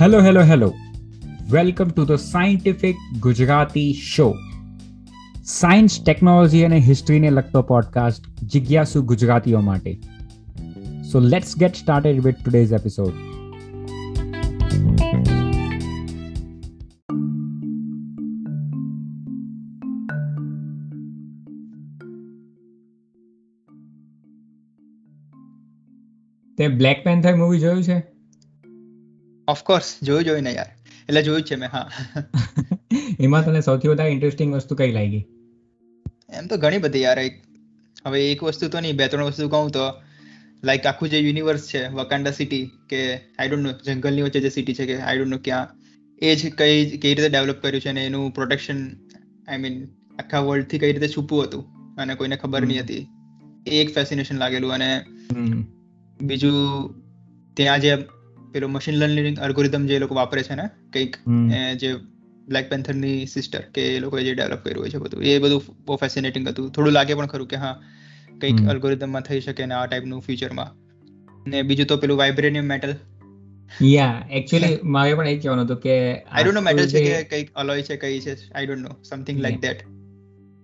Hello, hello, hello. Welcome to the Scientific Gujarati Show. Science technology અને હિસ્ટ્રીને લગતો podcast જિજ્ઞાસુ ગુજરાતીઓ માટે so let's get started with today's episode તે બ્લેક પેન્થર મૂવી જોયું છે ઓફકોર્સ જોયું જોયું ને યાર. એટલે જોયું છે મેં હા. એમાં તને સૌથી વધારે ઇન્ટરેસ્ટિંગ વસ્તુ કઈ લાગી? એમ તો ઘણી બધી યાર એક હવે એક વસ્તુ તો નહીં બે ત્રણ વસ્તુ કહું તો લાઈક આખું જે યુનિવર્સ છે વકાંડા સિટી કે આઈ ડોન્ટ નો જંગલની વચ્ચે જે સિટી છે કે આઈ ડોન્ટ નો ક્યાં એ જ કઈ કઈ રીતે ડેવલપ કર્યું છે અને એનું પ્રોટેક્શન આઈ મીન આખા વર્લ્ડથી કઈ રીતે છુપવું હતું અને કોઈને ખબર નહીં હતી. એ એક ફેસિનેશન લાગેલું અને બીજું ત્યાં જે પેલું મશીન લર્નિંગ અલ્ગોરિધમ જે લોકો વાપરે છે ને કંઈક જે બ્લેક પેન્થરની સિસ્ટર કે એ લોકોએ જે ડેવલપ કર્યું હોય છે બધું એ બધું બહુ ફેસિનેટિંગ હતું. થોડું લાગે પણ ખરું કે હા કંઈક અલ્ગોરિધમમાં થઈ શકે ને આ ટાઈપનું ફ્યુચરમાં ને બીજું તો પેલું વાઇબ્રેનિયમ મેટલ યા એક્ચ્યુઅલી મારે પણ એ કહેવાનું હતું કે આઈ ડોન્ટ નો મેટલ છે કે કંઈક અલોય છે કઈ છે I don't know something like that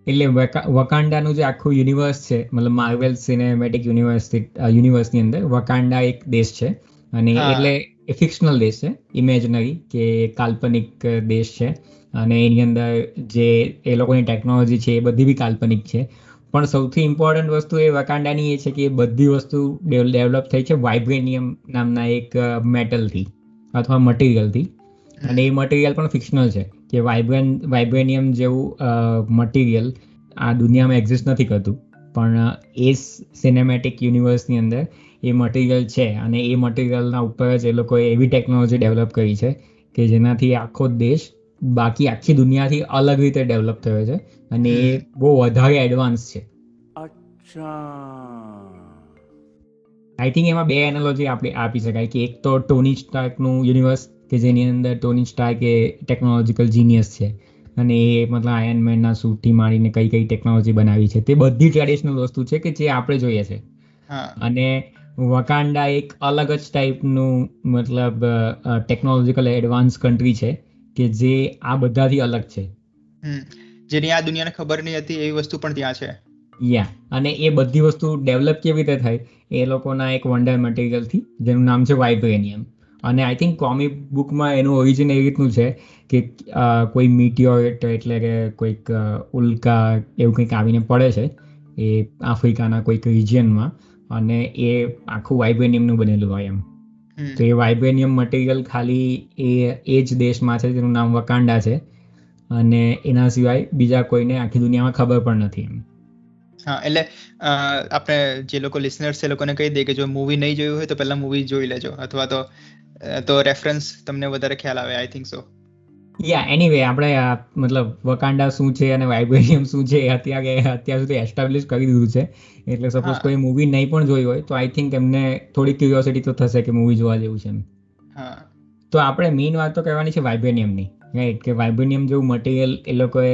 એટલે વકાંડાનું જે આખું યુનિવર્સ છે મતલબ માર્વેલ સિનેમેટિક યુનિવર્સ યુનિવર્સની અંદર વકાંડા એક દેશ છે. અને એટલે એ ફિક્શનલ દેશ છે ઇમેજનરી કે કાલ્પનિક દેશ છે. અને એની અંદર જે એ લોકોની ટેકનોલોજી છે એ બધી બી કાલ્પનિક છે. પણ સૌથી ઇમ્પોર્ટન્ટ વસ્તુ એ વકાંડાની એ છે કે એ બધી વસ્તુ ડેવલપ થઈ છે વાઇબ્રેનિયમ નામના એક મેટલથી અથવા મટીરિયલથી અને એ મટીરિયલ પણ ફિક્શનલ છે કે વાઇબ્રેન વાઇબ્રેનિયમ જેવું મટીરિયલ આ દુનિયામાં એક્ઝિસ્ટ નથી કરતું. પણ એ સિનેમેટિક યુનિવર્સની અંદર એ મટીરિયલ છે અને એ મટીરિયલના ઉપર જ એ લોકોએ એવી ટેકનોલોજી ડેવલપ કરી છે કે જેનાથી આખો દેશ બાકી આખી દુનિયાથી અલગ રીતે ડેવલપ થયો છે અને એ બહુ વધારે એડવાન્સ છે. આઈ થિંક એમાં બે એનોલોજી આપણે આપી શકાય કે એક તો ટોની સ્ટાર્કનું યુનિવર્સ કે જેની અંદર ટોની સ્ટાર્ક એ ટેકનોલોજીકલ જીનિયસ છે અને એ મતલબ આયન મેનના સૂટથી માંડીને કઈ કઈ ટેકનોલોજી બનાવી છે તે બધી ટ્રેડિશનલ વસ્તુ છે કે જે આપણે જોઈએ છે. અને વકાંડા એક અલગ જ ટાઈપનું મતલબ ટેકનોલોજીકલ એડવાન્સ કન્ટ્રી છે કે જે આ બધાથી અલગ છે. જેની આ દુનિયાને ખબર નહીં હતી એવી વસ્તુ પણ ત્યાં છે. યા. અને એ બધી વસ્તુ ડેવલપ કેવી રીતે થાય એ લોકોના એક વંડર મટીરિયલથી જેનું નામ છે વાઇબ્રેનિયમ અને આઈ થિંક કોમિક બુકમાં એનું ઓરિજિન એવી રીતનું છે કે કોઈ મીટિયોરેટ એટલે કે કોઈક ઉલ્કા એવું કંઈક આવીને પડે છે એ આફ્રિકાના કોઈક રિજિયનમાં અને એ આખું વાઇબ્રેનિયમનું બનેલું હોય એમ. તો એ વાઇબ્રેનિયમ મટીરિયલ ખાલી એ એ જ દેશમાં છે જેનું નામ વકાંડા છે. અને એના સિવાય બીજા કોઈને આખી દુનિયામાં ખબર પણ નથી એમ. હા એટલે આપણે જે લોકો લિસનર્સ છે લોકોને કહી દે કે જો મૂવી નહીં જોયું હોય તો પહેલા મૂવી જોઈ લેજો. અથવા તો તો રેફરન્સ તમને વધારે ખ્યાલ આવે I think so yeah anyway આપણે મતલબ વકાંડા શું છે અને વાઇબ્રેરિયમ શું છે અત્યારે અત્યાર સુધી એસ્ટાબ્લિશ કરી દીધું છે. એટલે સપોઝ કોઈ મૂવી નહીં પણ જોઈ હોય તો આઈ થિંક એમને થોડી ક્યુરિયોસિટી તો થશે કે મૂવી જોવા જેવું છે એમ. તો આપણે મેઇન વાત તો કહેવાની છે વાઇબ્રેનિયમની રાઈટ કે વાઇબ્રેનિયમ જેવું મટીરિયલ એ લોકોએ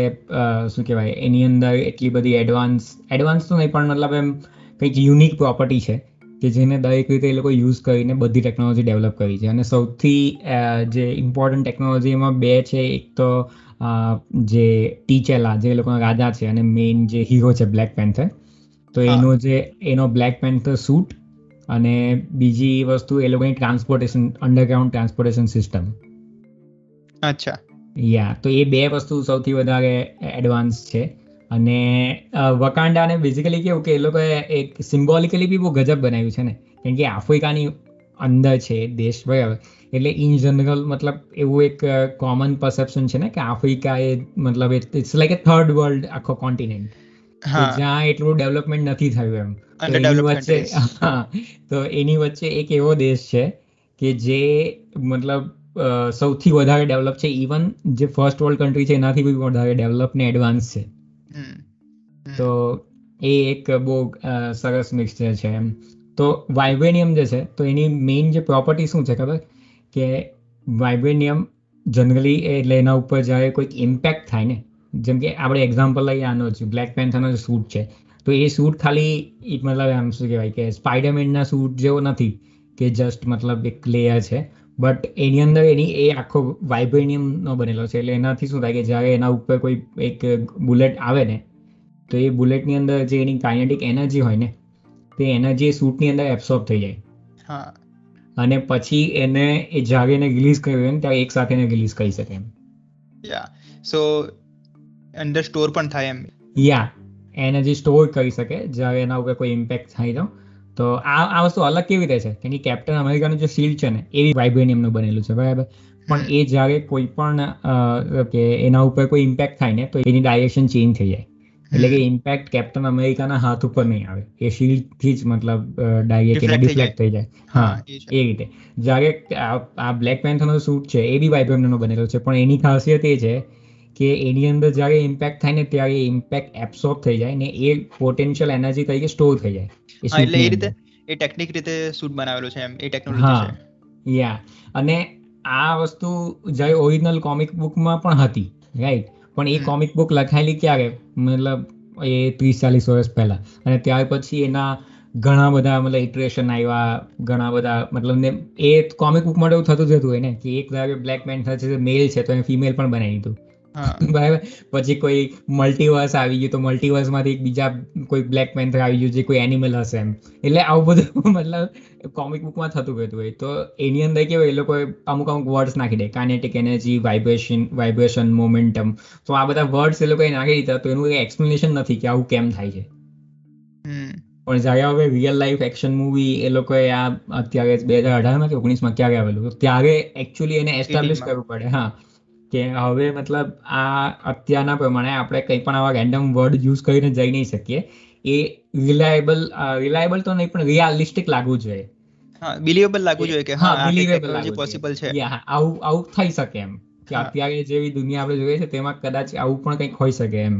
શું કહેવાય એની અંદર એટલી બધી એડવાન્સ એડવાન્સ તો નહીં પણ મતલબ એમ કંઈક યુનિક પ્રોપર્ટી છે. કે જેને દરેક રીતે એ લોકો યુઝ કરીને બધી ટેકનોલોજી ડેવલપ કરી છે. અને સૌથી જે ઇમ્પોર્ટન્ટ ટેકનોલોજી એમાં બે છે. એક તો જે ટીચેલા જે લોકોના રાજા છે અને મેઇન જે હીરો છે બ્લેક પેન્થર તો એનો જે એનો બ્લેક પેન્થર સૂટ અને બીજી વસ્તુ એ લોકોની ટ્રાન્સપોર્ટેશન અંડરગ્રાઉન્ડ ટ્રાન્સપોર્ટેશન સિસ્ટમ અચ્છા. યા તો એ બે વસ્તુ સૌથી વધારે એડવાન્સ છે. અને વકાંડાને બેઝિકલી કેવું કે એ લોકોએ એક સિમ્બોલિકલી બી બહુ ગજબ બનાવ્યું છે ને. કેમ કે આફ્રિકાની અંદર છે દેશ બરાબર. એટલે ઇન જનરલ મતલબ એવું એક કોમન પરસેપ્શન છે ને કે આફ્રિકા એ મતલબ it's like a third world આખો કોન્ટિનેન્ટ જ્યાં એટલું ડેવલપમેન્ટ નથી થયું એમ. વચ્ચે હા. તો એની વચ્ચે એક એવો દેશ છે કે જે મતલબ સૌથી વધારે ડેવલપ છે. ઇવન જે ફર્સ્ટ વર્લ્ડ કન્ટ્રી છે એનાથી બી વધારે ડેવલપ ને એડવાન્સ છે. તો એ એક બહુ સરસ મિક્સચર છે એમ. તો વાઇબ્રેનિયમ જે છે, તો એની મેઇન જે પ્રોપર્ટી શું છે ખબર? કે વાઇબ્રેનિયમ જનરલી એટલે એના ઉપર જ્યારે કોઈક ઇમ્પેક્ટ થાય ને. જેમ કે આપણે એક્ઝામ્પલ લઈએ, આનો જ બ્લેક પેન્થરનો જે સૂટ છે. તો એ સૂટ ખાલી મતલબ એમ શું કહેવાય કે સ્પાઈડરમેનના સૂટ જેવો નથી કે જસ્ટ મતલબ એક લેયર છે. બટ એની અંદર એની એ આખો વાઇબ્રેનિયમનો બનેલો છે. એટલે એનાથી શું થાય કે જ્યારે એના ઉપર કોઈ એક બુલેટ આવે ને તો એ બુલેટની અંદર જે એની કાઇનેટિક એનર્જી હોય ને તે એનર્જી સૂટની અંદર એબ્સોર્બ થઈ જાય. હા. અને પછી એને એ જ્યારે એને રિલીઝ કર્યું હોય ને ત્યારે એક સાથે એને રિલીઝ કરી શકે એમ. યા સો અંદર સ્ટોર પણ થાય એમ. યા એનર્જી સ્ટોર કરી શકે જ્યારે એના ઉપર કોઈ ઇમ્પેક્ટ થાય તો. તો આ આ વસ્તુ અલગ કેવી રીતે છે? કે કેપ્ટન અમેરિકાનું જે શિલ્ડ છે ને એ વાઇબ્રેનિયમનું બનેલું છે બરાબર? પણ એ જ્યારે કોઈ પણ કે એના ઉપર કોઈ ઇમ્પેક્ટ થાય ને તો એની ડાયરેક્શન ચેન્જ થઈ જાય. એટલે કે ઇમ્પેક્ટ કેપ્ટન અમેરિકાના હાથ ઉપર નહીં આવે. એ શિલ્ડથી જ મતલબ ડાયરેક્ટ એને ડિફ્લેક્ટ થઈ જાય. હા એ રીતે. જ્યારે આ- બ્લેક પેન્થરનો સૂટ છે એ બી વાઇબ્રેનિયમનો બનેલો છે પણ એની ખાસિયત એ છે કે એની અંદર જ્યારે ઇમ્પેક્ટ થાય ને ત્યારે ઇમ્પેક્ટ એબ્સોર્બ થઈ જાય ને એ પોટેન્શિયલ એનર્જી તરીકે સ્ટોર થઈ જાય. એટલે એ રીતે એ ટેકનિક રીતે સૂટ બનાવેલો છે એમ એ ટેકનોલોજી હા છે. યા અને આ વસ્તુ જ્યારે ઓરિજિનલ કોમિક બુકમાં પણ હતી રાઈટ પણ એ કોમિક બુક લખાયેલી ક્યારે? મતલબ એ ત્રીસ ચાલીસ વર્ષ પહેલા. અને ત્યાર પછી એના ઘણા બધા મતલબ ઇટરેશન આવ્યા ઘણા બધા મતલબ ને એ કોમિક બુક માટે એવું થતું જ હતું હોય ને કે એક ધારો બ્લેક મેન થશે મેલ છે તો એને ફિમેલ પણ બનાવી દીધું. પછી કોઈ મલ્ટીવર્સ આવી ગયું તો મલ્ટીવર્સમાંથી એક બીજા કોઈ બ્લેક પેન્થર આવી ગયું જે કોઈ એનિમલ હશે એમ. એટલે આવું બધું મતલબ કોમિક બુકમાં થતું ગયું હોય તો એની અંદર કેવું એ લોકોએ અમુક અમુક વર્ડ્સ નાખી દે. Kinetic energy vibration vibration momentum તો આ બધા વર્ડ્સ એ લોકોએ નાખી દીધા તો એનું એક્સપ્લેનેશન નથી કે આવું કેમ થાય છે. પણ જ્યારે હવે રિયલ લાઈફ એક્શન મૂવી એ લોકોએ આ અત્યારે બે હજાર અઢારમાં કે ઓગણીસમાં ક્યારે આવેલું? ત્યારે એકચ્યુઅલી એને એસ્ટાબ્લિશ કરવું પડે. હા. કે હવે મતલબ આ અત્યારના પ્રમાણે આપણે કંઈ પણ આવા રેન્ડમ વર્ડ યુઝ કરીને જઈ નહીં શકીએ. એ રિલાયેબલ રિલાયેબલ તો નહીં પણ રિયાલિસ્ટિક લાગવું જોઈએ. હા બિલીવેબલ લાગવું જોઈએ કે હા લાગવું પોસિબલ છે. હા, આવું આવું થઈ શકે એમ. કે અત્યારે જેવી દુનિયા આપણે જોઈએ છે તેમાં કદાચ આવું પણ કંઈક હોઈ શકે એમ.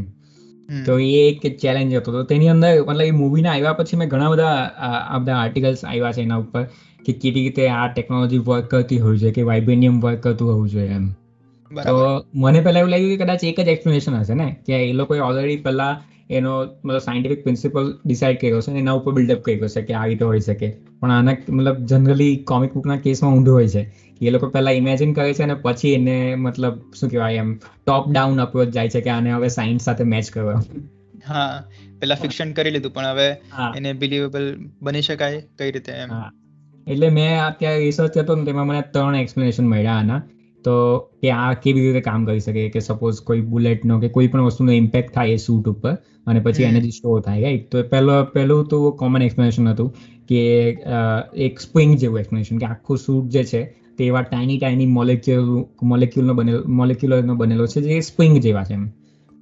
તો એ એક ચેલેન્જ હતો. તો તેની અંદર મતલબ એ મૂવીના આવ્યા પછી મેં ઘણા બધા આ બધા આર્ટિકલ્સ આવ્યા છે એના ઉપર કે કેવી રીતે આ ટેકનોલોજી વર્ક કરતી હોવી જોઈએ કે વાઇબ્રેનિયમ વર્ક કરતું હોવું જોઈએ એમ. તો મને પહેલા એવું લાગ્યું કે કદાચ એક જ એક્સપ્લેનેશન હશે ને? કે એ લોકોએ ઓલરેડી પહેલા એનો મતલબ સાયન્ટિફિક પ્રિન્સિપલ ડિસાઇડ કર્યો છે એના ઉપર બિલ્ડઅપ કર્યો છે કે આ રીતે હોઈ શકે. પણ આના મતલબ જનરલી કોમિક બુકના કેસમાં ઊંધું હોય છે. કે એ લોકો પહેલા ઇમેજિન કરે છે અને પછી એને મતલબ શું કહેવાય એમ ટોપ ડાઉન અપ્રોચ જાય છે કે આને હવે સાયન્સ સાથે મેચ કરવા. હા પેલા ફિક્શન કરી લીધું પણ હવે એને બિલીવેબલ બની શકાય કઈ રીતે એમ. એટલે મેં અત્યારે રિસર્ચ કરતો તેમાં મને ત્રણ એક્સપ્લેનેશન મળ્યા આના. તો કે આ કેવી રીતે કામ કરી શકે? કે સપોઝ કોઈ બુલેટનો કે કોઈ પણ વસ્તુનો ઇમ્પેક્ટ થાય એ સૂટ ઉપર અને પછી. એનર્જી સ્ટોર થાય રાઈટ તો પહેલો પહેલું તો કોમન એક્સપ્લેનેશન હતું કે એક સ્પ્રિંગ જેવું એક્સપ્લેનેશન કે આખું સૂટ જે છે તે એવા ટાઈની ટાઈની મોલેક્યુલ મોલેક્યુલનો બનેલો મોલેક્યુલરનો બનેલો છે જે સ્પ્રિંગ જેવા છે એમ.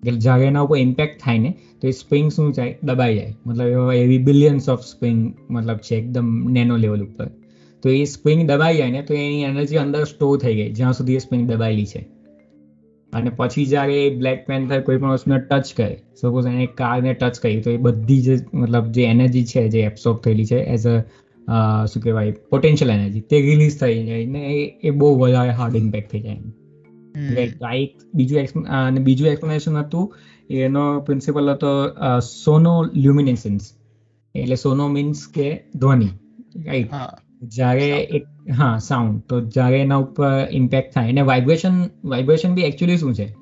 કે જ્યારે એના ઉપર ઇમ્પેક્ટ થાય ને તો એ સ્પ્રિંગ શું થાય? દબાઈ જાય. મતલબ એવા એવી બિલિયન્સ ઓફ સ્પ્રિંગ મતલબ છે એકદમ નેનો લેવલ ઉપર. તો એ સ્પ્રિંગ દબાઈ જાય ને તો એની એનર્જી અંદર સ્ટોર થઈ ગઈ જ્યાં સુધી એ સ્પ્રિંગ દબાયેલી છે. અને પછી જ્યારે એ બ્લેક પેન્થર કોઈ પણ વસ્તુને ટચ કરે સપોઝ એને કારને ટચ કરી તો એ બધી જે મતલબ જે એનર્જી છે જે એબ્સોર્બ થયેલી છે એઝ અ શું કહેવાય પોટેન્શિયલ એનર્જી તે રિલીઝ થઈ જાય ને એ બહુ વધારે હાર્ડ ઇમ્પેક્ટ થઈ જાય. એક બીજું અને બીજું એક્સપ્લેનેશન હતું એનો પ્રિન્સિપલ હતો સોનો લ્યુમિનેસન્સ એટલે સોનો મીન્સ કે ધ્વનિ રાઈટ જ્યારે એક હા સાઉન્ડ તો જ્યારે એના ઉપર ઇમ્પેક્ટ થાય. અને વાઇબ્રેશન વાઇબ્રેશન બી એકચ્યુઅલી શું છે?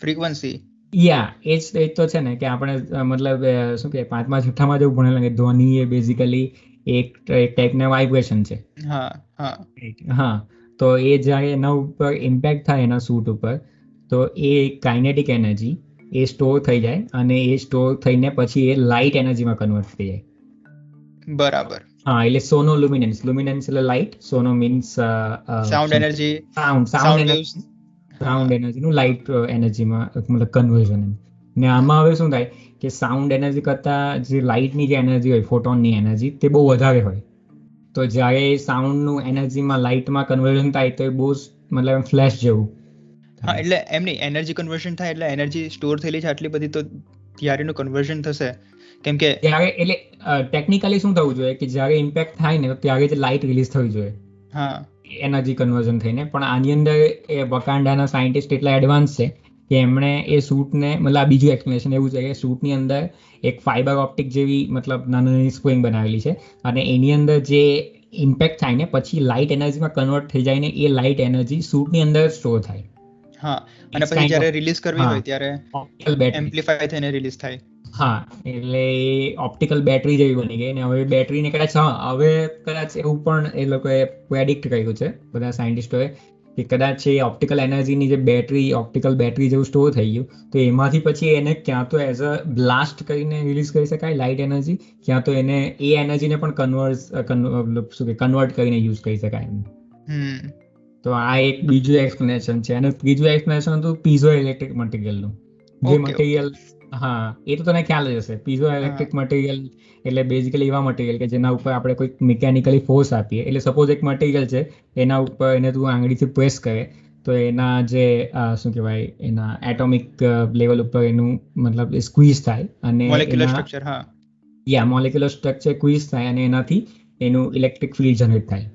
ફ્રીક્વન્સી યા એ જ એ તો છે ને કે આપણે મતલબ શું કે પાંચમા છઠ્ઠામાં જેવું ભણેલા કે ધ્વનિ એ બેઝિકલી એક એક ટાઈપના વાઇબ્રેશન છે. હા હા. હા. તો એ જ્યારે એના ઉપર ઇમ્પેક્ટ થાય એના સૂટ ઉપર તો એ કાઇનેટિક એનર્જી એ સ્ટોર થઈ જાય અને એ સ્ટોર થઈને પછી એ લાઇટ એનર્જીમાં કન્વર્ટ થઈ જાય. બરાબર. એટલે સોનો લુમિનન્સ લુમિનન્સ એટલે light સોનો means sound energy sound sound sound energy નું લાઇટ એનર્જીમાં મતલબ કન્વર્ઝન ને આમાં હવે શું થાય કે સાઉન્ડ એનર્જી કરતાં જે લાઇટની જે એનર્જી હોય ફોટોનની એનર્જી તે બહુ વધારે હોય તો જ્યારે સાઉન્ડનું એનર્જીમાં લાઇટમાં કન્વર્ઝન થાય તો એ બહુ મતલબ ફ્લેશ જેવું હા એટલે એમની એનર્જી કન્વર્ઝન થાય એટલે એનર્જી સ્ટોર થયેલી છે આટલી બધી તો ત્યારે નું કન્વર્ઝન થશે કેમ કે જ્યારે એટલે ટેકનિકલી શું થવું જોઈએ કે જ્યારે ઇમ્પેક્ટ થાય ને ત્યારે જ લાઇટ રિલીઝ થવી જોઈએ. હા. એનર્જી કન્વર્ઝન થઈને. પણ આની અંદર એ વકાંડાના સાયન્ટિસ્ટ એટલા એડવાન્સ છે કે એમણે એ સૂટને મતલબ બીજું એક્સપ્લેનેશન એવું છે કે સૂટની અંદર એક ફાઇબર ઓપ્ટિક જેવી મતલબ નાની નાની સ્પ્રિંગ બનાવેલી છે. અને એની અંદર જે ઇમ્પેક્ટ થાય ને પછી લાઇટ એનર્જીમાં કન્વર્ટ થઈ જાય ને એ લાઇટ એનર્જી સૂટની અંદર સ્ટોર થાય. હા. અને પછી જ્યારે રિલીઝ કરવી હોય ત્યારે એમ્પ્લિફાય થઈને રિલીઝ થાય. હા એટલે ઓપ્ટિકલ બેટરી જેવી બની ગઈ ને હવે બેટરીને કદાચ હા હવે કદાચ એવું પણ એ લોકોએ પ્રેડિક્ટ કર્યું છે બધા સાયન્ટિસ્ટોએ કે કદાચ એ ઓપ્ટિકલ એનર્જીની જે બેટરી ઓપ્ટિકલ બેટરી જેવું સ્ટોર થઈ ગયું તો એમાંથી પછી એને ક્યાં તો એઝ અ બ્લાસ્ટ કરીને રિલીઝ કરી શકાય લાઇટ એનર્જી ક્યાં તો એને એ એનર્જીને પણ કન્વર્ટ શું કે કન્વર્ટ કરીને યુઝ કરી શકાય હમ. તો આ એક બીજું એક્સપ્લેનેશન છે અને ત્રીજું એક્સપ્લેનેશન હતું પીઝો ઇલેક્ટ્રિક મટીરિયલનું જે મટીરિયલ હા એ તો તને ખ્યાલ જ હશે. પીઝો ઇલેક્ટ્રિક મટીરિયલ એટલે બેઝિકલી એવા મટીરિયલ કે જેના ઉપર આપણે કોઈ મિકેનિકલી ફોર્સ આપીએ. એટલે સપોઝ એક મટીરિયલ છે એના ઉપર એને તું આંગળીથી પ્રેસ કરે તો એના જે શું કહેવાય એના એટોમિક લેવલ ઉપર એનું મતલબ સ્ક્વીઝ થાય અને મોલેક્યુલર સ્ટ્રક્ચર હા. યા મોલેક્યુલર સ્ટ્રક્ચર ક્વિઝ થાય અને એનાથી એનું ઇલેક્ટ્રિક ફિલ્ડ જનરેટ થાય.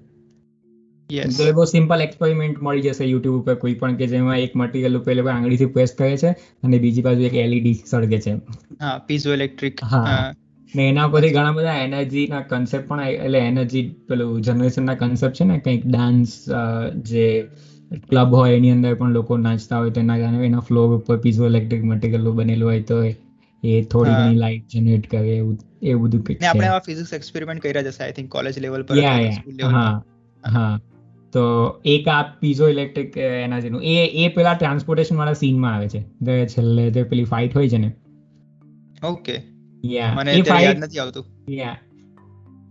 યસ તો બહુ સિમ્પલ એક્સપેરિમેન્ટ મળી જશે યુટ્યુબ ઉપર કોઈ પણ કે જેમાં એક મટીરિયલ ઉપર એ લોકો આંગળીથી પ્રેસ કરે છે અને બીજી બાજુ એક એલઈડી સળગે છે. હા પીઝો ઇલેક્ટ્રિક હા. ને એના પરથી ઘણા બધા એનર્જીના કન્સેપ્ટ પણ એટલે એનર્જી પેલું જનરેશનના કન્સેપ્ટ છે ને કંઈક ડાન્સ જે ક્લબ હોય એની અંદર પણ લોકો નાચતા હોય તેના કારણે એના ફ્લોર ઉપર પીઝો ઇલેક્ટ્રિક મટીરિયલ બનેલું હોય તો એ થોડી ઘણી લાઇટ જનરેટ કરે એવું એવું બધું કંઈક આપણે આવા ફિઝિક્સ એક્સપેરિમેન્ટ કર્યા જશે આઈ થિંક કોલેજ લેવલ પર. હા હા. તો એક આ પીઝો ઇલેક્ટ્રિક એના જેનું એ એ પેલા ટ્રાન્સપોર્ટેશન વાળા સીનમાં આવે છે. જે છેલ્લે જે પેલી ફાઇટ હોય છે ને. ઓકે. યા મને યાદ નથી આવતું. યા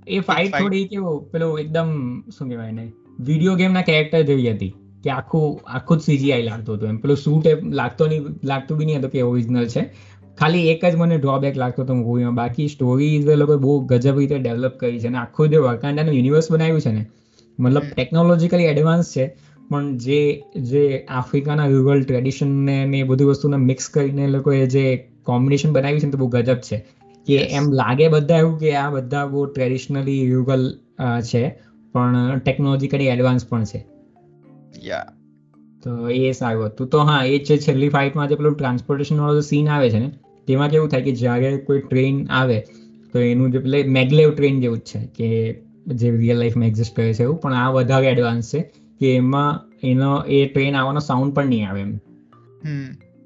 એ ફાઇટ થોડી કેવું પેલું એકદમ શું કહેવાય ને વીડિયો ગેમના કેરેક્ટર જેવી હતી. કે આખું આખું જ સીજીઆઈ લાગતું હતું એમ. પેલું શૂટ એમ લાગતો નહીં લાગતું બી નહીં હતું કે ઓરિજિનલ છે. ખાલી એક જ મને ડ્રોબેક લાગતો હતો મૂવીમાં બાકી સ્ટોરી એ લોકો બહુ ગજબ રીતે ડેવલપ કરી છે અને આખું જે વકાંડાનું યુનિવર્સ બનાવ્યું છે ને મતલબ ટેકનોલોજીકલી એડવાન્સ છે પણ જે જે આફ્રિકાના રૂરલ ટ્રેડિશનને ને એ બધી વસ્તુને મિક્સ કરીને એ લોકોએ જે કોમ્બિનેશન બનાવ્યું છે ને તો બહુ ગજબ છે. કે એમ લાગે બધા એવું કે આ બધા બહુ ટ્રેડિશનલી રૂરલ છે પણ ટેકનોલોજીકલી એડવાન્સ પણ છે. યા તો એ સારું હતું. તો હા એ છે છેલ્લી ફાઇટમાં જે પેલું ટ્રાન્સપોર્ટેશન વાળો સીન આવે છે ને તેમાં કેવું થાય કે જ્યારે કોઈ ટ્રેન આવે તો એનું જે પેલે મેગલેવ ટ્રેન જેવું જ છે કે જે રિયલ લાઈફમાં એક્ઝિસ્ટ કરે છે એવું. પણ આ વધારે એડવાન્સ છે કે એમાં એનો એ ટ્રેન આવવાનો સાઉન્ડ પણ નહીં આવે એમ.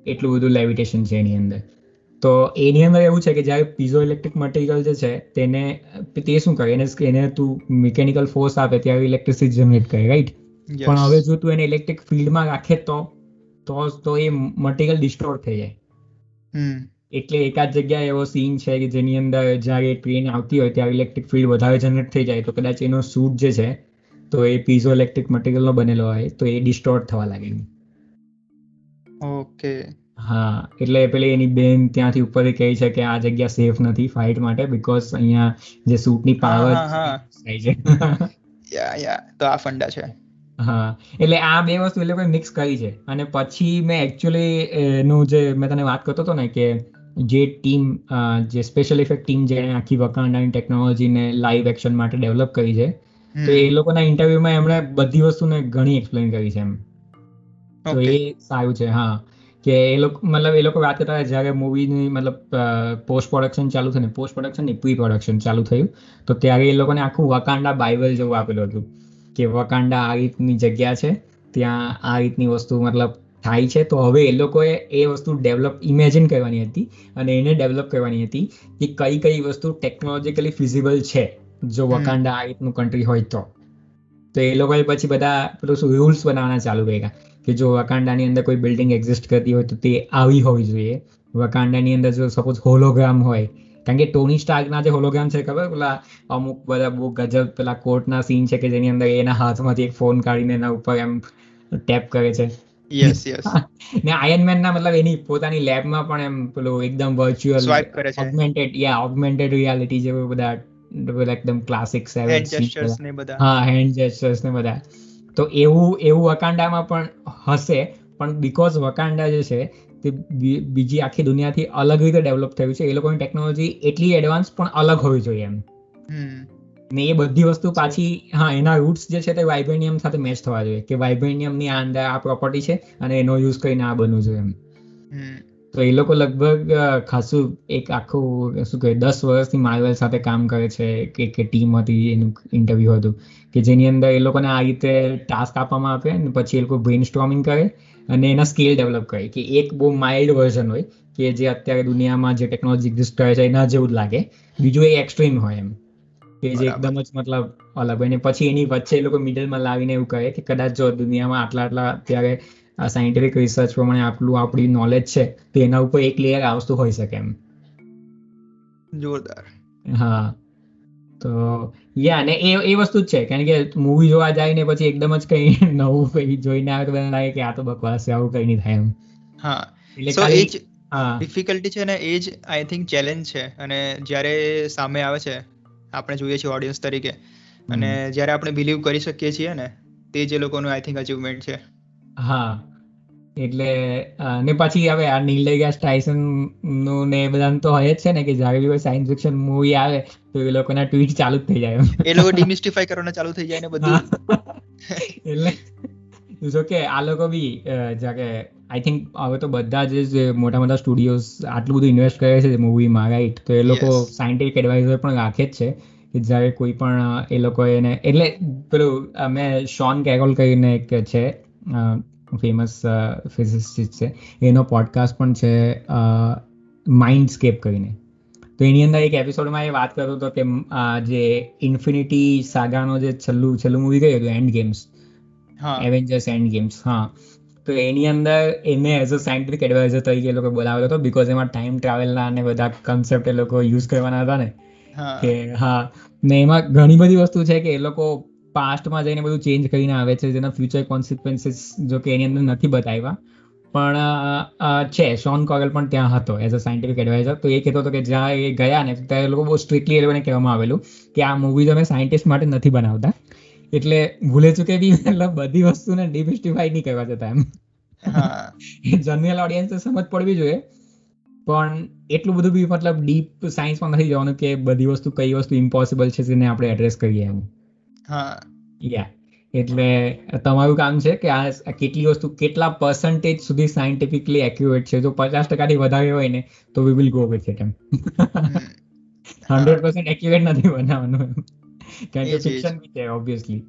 એટલું બધું લેવિટેશન છે એની અંદર. તો એની અંદર એવું છે કે જ્યારે પીઝો ઇલેક્ટ્રિક મટીરિયલ જે છે તેને તે શું કરે? એને એને તું મિકેનિકલ ફોર્સ આપે ત્યારે ઇલેક્ટ્રિસિટી જનરેટ કરે રાઈટ પણ હવે જો તું એને ઇલેક્ટ્રિક ફિલ્ડમાં રાખે તો તો તો એ મટીરિયલ ડિસ્ટોર થઈ જાય. એટલે એકાદ જગ્યાએ એવો સીન છે કે જેની અંદર જ્યારે ટ્રેન આવતી હોય ત્યારે ઇલેક્ટ્રિક ફિલ્ડ વધારે જનરેટ થઈ જાય તો કદાચ એનો સૂટ જે છે તો એ પીઝો ઇલેક્ટ્રિક મટીરિયલનો બનેલો હોય તો એ ડિસ્ટોર્ટ થવા લાગે ઓકે હા એટલે પેલી એની બેન ત્યાંથી ઉપરથી કહે છે કે આ જગ્યા સેફ નથી ફાઇટ માટે બીકોઝ અહીંયા જે સૂટની પાવર. થાય છે. યા યા તો આ ફંડા છે. હા એટલે આ બે વસ્તુ એ લોકોએ મિક્સ કરી છે. અને પછી મેં એકચ્યુઅલી એનું જે મેં તને વાત કરતો હતો ને કે જે ટીમ જે સ્પેશિયલ ઇફેક્ટ ટીમ જેણે આખી વકાંડાની ટેકનોલોજીને લાઈવ એક્શન માટે ડેવલપ કરી છે તો એ લોકોના ઇન્ટરવ્યુમાં એમણે બધી વસ્તુને ઘણી એક્સપ્લેન કરી છે એમ. તો એ સારું છે હા. કે એ લોકો મતલબ એ લોકો વાત કરતા હતા જ્યારે મૂવીની મતલબ પોસ્ટ પ્રોડક્શન ચાલુ થયું પોસ્ટ પ્રોડક્શન નહીં પ્રી પ્રોડક્શન ચાલુ થયું તો ત્યારે એ લોકોને આખું વકાંડા બાઇબલ જેવું આપેલું હતું કે વકાંડા આ રીતની જગ્યા છે ત્યાં આ રીતની વસ્તુ મતલબ થાય છે. તો હવે એ લોકોએ એ વસ્તુ ડેવલપ ઇમેજિન કરવાની હતી અને એને ડેવલપ કરવાની હતી કે કઈ કઈ વસ્તુ ટેકનોલોજીકલી ફિઝિબલ છે. જો વકાંડા આ રીતનું કન્ટ્રી હોય તો. તો એ લોકોએ પછી બધા પેલું રૂલ્સ બનાવવાના ચાલુ કર્યા કે જો વકાંડાની અંદર કોઈ બિલ્ડિંગ એક્ઝિસ્ટ કરતી હોય તો તે આવી હોવી જોઈએ. વકાંડાની અંદર જો સપોઝ હોલોગ્રામ હોય કારણ કે ટોની સ્ટાર્કના જે હોલોગ્રામ છે ખબર? પેલા અમુક બધા બહુ ગજબ પેલા કોર્ટના સીન છે કે જેની અંદર એના હાથમાંથી એક ફોન કાઢીને એના ઉપર એમ ટેપ કરે છે. યસ યસ ને આયન મેન ના મતલબ એની પોતાની લેબમાં પણ એમ પેલું એકદમ વર્ચ્યુઅલ સ્વાઇપ કરે છે. ઓગમેન્ટેડ યા ઓગમેન્ટેડ રિયાલિટી જેવું બધા બધા એકદમ ક્લાસિક હેન્ડ જેસ્ચર્સ ને બધા. હા હેન્ડ જેસ્ચર્સ ને બધા. તો એવું એવું વકાંડામાં પણ હશે પણ બીકોઝ વકાંડા જે છે તે બીજી આખી દુનિયાથી અલગ રીતે ડેવલપ થયું છે. એ લોકોની ટેકનોલોજી એટલી એડવાન્સ પણ અલગ હોવી જોઈએ એમ. ને એ બધી વસ્તુ પાછી હા એના રૂટ્સ જે છે તે વાઇબ્રેનિયમ સાથે મેચ થવા જોઈએ. કે વાઇબ્રેનિયમની આ અંદર આ પ્રોપર્ટી છે અને એનો યુઝ કરીને આ બનવું જોઈએ એમ. તો એ લોકો લગભગ ખાસું એક આખું શું કહે દસ વર્ષથી માર્વેલ સાથે કામ કરે છે કે કે ટીમ હતી એનું ઇન્ટરવ્યુ હતું કે જેની અંદર એ લોકોને આ રીતે ટાસ્ક આપવામાં આવે અને પછી એ લોકો બ્રેઇન સ્ટ્રોમિંગ કરે અને એના સ્કેલ ડેવલપ કરે કે એક બહુ માઇલ્ડ વર્ઝન હોય કે જે અત્યારે દુનિયામાં જે ટેકનોલોજી એક્ઝિસ્ટ કરે છે એના જેવું જ લાગે. બીજું એ એક્સ્ટ્રીમ હોય એમ. કે જે એકદમ જ મતલબ અલગ હોય. ને પછી એની વચ્ચે એ લોકો મિડલમાં લાવીને એવું કહે કે કદાચ જો દુનિયામાં આટલા આટલા અત્યારે સાયન્ટિફિક રિસર્ચ પ્રમાણે આટલું આપણી નોલેજ છે તો એના ઉપર એક લેયર આવતું હોઈ શકે એમ. જોરદાર. હા. તો યા ને એ એ વસ્તુ જ છે. કારણ કે મૂવી જોવા જાય ને પછી એકદમ જ કઈ નવું કઈ જોઈને આવે તો લાગે કે આ તો બકવાસ છે આવું કઈ નહીં થાય એમ. હા. એટલે એજ એ જ ડિફિકલ્ટી છે ને એ જ આઈ થિંક ચેલેન્જ છે. અને જ્યારે સામે આવે છે આપણે જોઈએ છીએ ઓડિયન્સ તરીકે. અને જ્યારે આપણે બિલીવ કરી શકીએ છીએ ને તે જે લોકોનું આઈ થિંક અચીવમેન્ટ છે. હા. એટલે ને પછી હવે આ નીલ ડેગ્રાસ ટાયસનનું ને એ બધાનું તો હોય જ છે ને કે જ્યારે બી કોઈ સાયન્સ ફિક્શન મૂવી આવે તો એ લોકોના ટ્વીટ ચાલુ જ થઈ જાય એ લોકો ડિમિસ્ટિફાઈ કરવાનું ચાલુ થઈ જાય ને બધું. એટલે જો કે આ લોકો બી જાગે આઈ થિંક હવે તો બધા જ મોટા મોટા સ્ટુડિયોઝ આટલું બધું ઇન્વેસ્ટ કરે છે મૂવીમાં રાઈટ તો એ લોકો. સાયન્ટિફિક એડવાઇઝર પણ રાખે જ છે કે જ્યારે કોઈ પણ એ લોકો એને એટલે પેલું અમે શોન કેરોલ કરીને એક છે ફેમસ ફિઝિસિસ્ટ છે. એનો પોડકાસ્ટ પણ છે માઇન્ડસ્કેપ કરીને. તો એની અંદર એક એપિસોડમાં એ વાત કરતો હતો કે જે ઇન્ફિનિટી સાગાનો જે છેલ્લું છેલ્લું મૂવી ગયું હતું એન્ડ ગેમ્સ હા. એવેન્જર્સ એન્ડ ગેમ્સ હા. તો એની અંદર એને એઝ અ સાયન્ટિફિક એડવાઇઝર તરીકે એ લોકો બોલાવેલો હતો બીકોઝ એમાં ટાઈમ ટ્રાવેલના અને બધા કન્સેપ્ટ એ લોકો યુઝ કરવાના હતા ને. કે હા ને એમાં ઘણી બધી વસ્તુ છે કે એ લોકો પાસ્ટમાં જઈને બધું ચેન્જ કરીને આવે છે જેના ફ્યુચર કોન્સિક્વન્સીસ જો કે એની અંદર નથી બતાવ્યા. પણ છે શોન કોગલ પણ ત્યાં હતો એઝ અ સાયન્ટિફિક એડવાઇઝર તો એ કહેતો હતો કે જ્યાં એ ગયા ને ત્યારે એ લોકો બહુ સ્ટ્રિક્ટલી એ લોકોને કહેવામાં આવેલું કે આ મૂવી તમે સાયન્ટિસ્ટ માટે નથી બનાવતા. એટલે ભૂલે ચૂકે બી મતલબ બધી વસ્તુને ડિમિસ્ટિફાઈ નહીં કરવા જતા એમ. જનરલ ઓડિયન્સને સમજ પડવી જોઈએ. પણ એટલું બધું બી મતલબ ડીપ સાયન્સમાં નથી જવાનું કે બધી વસ્તુ કઈ વસ્તુ ઇમ્પોસિબલ છે જેને આપણે એડ્રેસ કરીએ એમ. હા. યા એટલે તમારું કામ છે કે આ આ કેટલી વસ્તુ કેટલા પર્સન્ટેજ સુધી સાયન્ટિફિકલી એક્યુરેટ છે. જો પચાસ ટકાથી વધારે હોય ને તો we will go with it M. Hundred percent accurate નથી બનાવવાનું એમ. કારણ કે જ, એ જ. ફિક્શન બી છે ઓબ્વિયસલી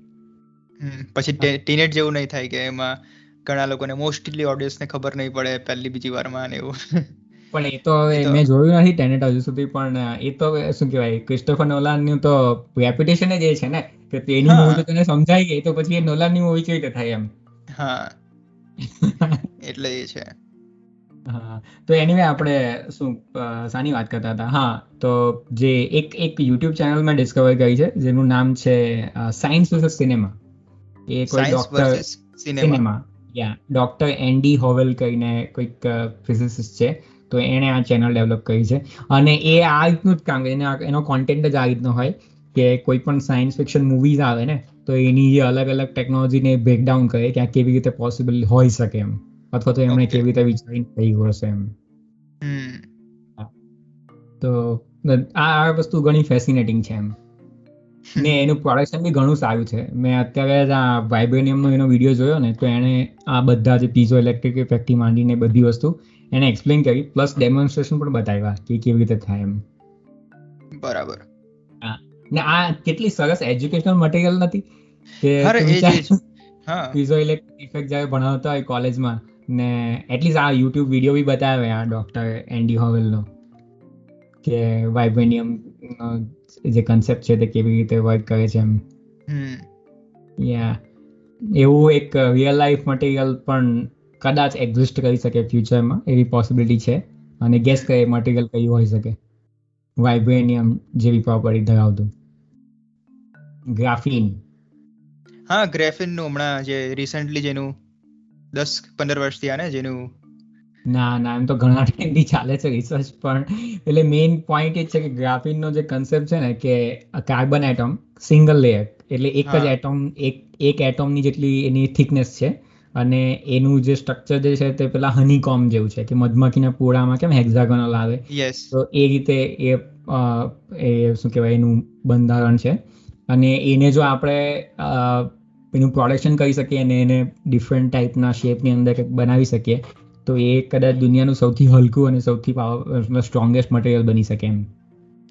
પછી ટીનેટ જેવું નહીં થાય કે એમાં ઘણા લોકોને મોસ્ટલી ઓડિયન્સને ખબર નહીં પડે પહેલી બીજી વારમાં ને એવું. પણ એ તો હવે મેં જોયું નથી ટેનેટ હજુ સુધી પણ એ તો શું કહેવાય ક્રિસ્ટોફર નોલાનનું તો રેપ્યુટેશન જ એ છે ને કે તેની મૂવી તો તને સમજાઈ ગઈ તો પછી એ નોલાનની મૂવી કેવી રીતે થાય એમ. હા. એટલે એ છે. હા તો એનીવે આપણે શું સાની વાત કરતા હતા. હા તો જે એક એક યુટ્યુબ ચેનલ મેં ડિસ્કવર કરી છે જેનું નામ છે સાયન્સ વર્સસ સિનેમા એ કોઈ ડોક્ટર સિનેમા યા ડોક્ટર એન્ડી હોવેલ કહીને કોઈક ફિઝિસિસ્ટ છે તો એણે આ ચેનલ ડેવલપ કરી છે. અને એ આ રીતનું જ કામ એને એનો કોન્ટેન્ટ જ આ રીતનો હોય કે કોઈ પણ સાયન્સ ફિક્શન મૂવીઝ આવે ને તો એની જે અલગ અલગ ટેકનોલોજીને બ્રેકડાઉન કરે કે આ કેવી રીતે પોસિબલ હોઈ શકે એમ. અથવા તો એમણે કેવી રીતે વિચારીને થયું હશે એમ. તો આ વસ્તુ ઘણી ફેસિનેટિંગ છે એમ. ને એનું પ્રોડક્શન બી ઘણું સારું છે. મેં અત્યારે જ આ વાઇબ્રેનિયમનો એનો વીડિયો જોયો ને તો એણે આ બધા જે પીઝો ઇલેક્ટ્રિક ઇફેક્ટથી માંડીને બધી વસ્તુ એને એક્સપ્લેન કરી પ્લસ ડેમોન્સ્ટ્રેશન પણ બતાવ્યા કે કેવી રીતે થાય એમ. બરાબર. ને આ કેટલી સરસ એજ્યુકેશનલ મટીરિયલ નથી કે. હા. પીઝો ઇલેક્ટ્રિક ઇફેક્ટ જ્યારે ભણાવતા હોય કોલેજમાં ને એટલીસ્ટ આ યુટ્યુબ વીડિયો બી બતાવે આ ડોક્ટર એન્ડી હોવેલનો કે વાઇબ્રેનિયમ જે કન્સેપ્ટ છે તે કેવી રીતે વર્ક કરે છે એમ. યા એવું એક રિયલ લાઈફ મટીરિયલ પણ કદાચ એક્ઝિસ્ટ કરી શકે ફ્યુચરમાં એવી પોસિબિલિટી છે. અને ગેસ કરે મટીરિયલ કયું હોઈ શકે. વાઇબ્રેનિયમ જેવી પ્રોપર્ટી ધરાવતું. ગ્રાફિન હા ગ્રેફિનનું હમણાં જે રિસેન્ટલી જેનું દસ પંદર વર્ષથી આને જેનું ના ના એમ તો ઘણા ટાઈમથી ચાલે છે રિસર્ચ પણ એટલે મેઇન પોઈન્ટ એ છે કે ગ્રાફીનનો જે કન્સેપ્ટ છે ને કે કાર્બન એટમ સિંગલ લેયર એટલે એક જ એટમ એક એક એટમની જેટલી એની થિકનેસ છે અને એનું જે સ્ટ્રક્ચર જે છે તે પેલા હનીકોમ જેવું છે કે મધમાખીના પૂળામાં કેમ હેક્ઝાગોનલ આવે. તો એ રીતે એ એ શું કહેવાય એનું બંધારણ છે. અને એને જો આપણે એનું પ્રોડક્શન કરી શકીએ અને એને ડિફરન્ટ ટાઈપના શેપની અંદર બનાવી શકીએ તો એ કદાચ દુનિયાનું સૌથી હલકું અને સૌથી પાવર સ્ટ્રોંગેસ્ટ મટીરિયલ બની શકે એમ.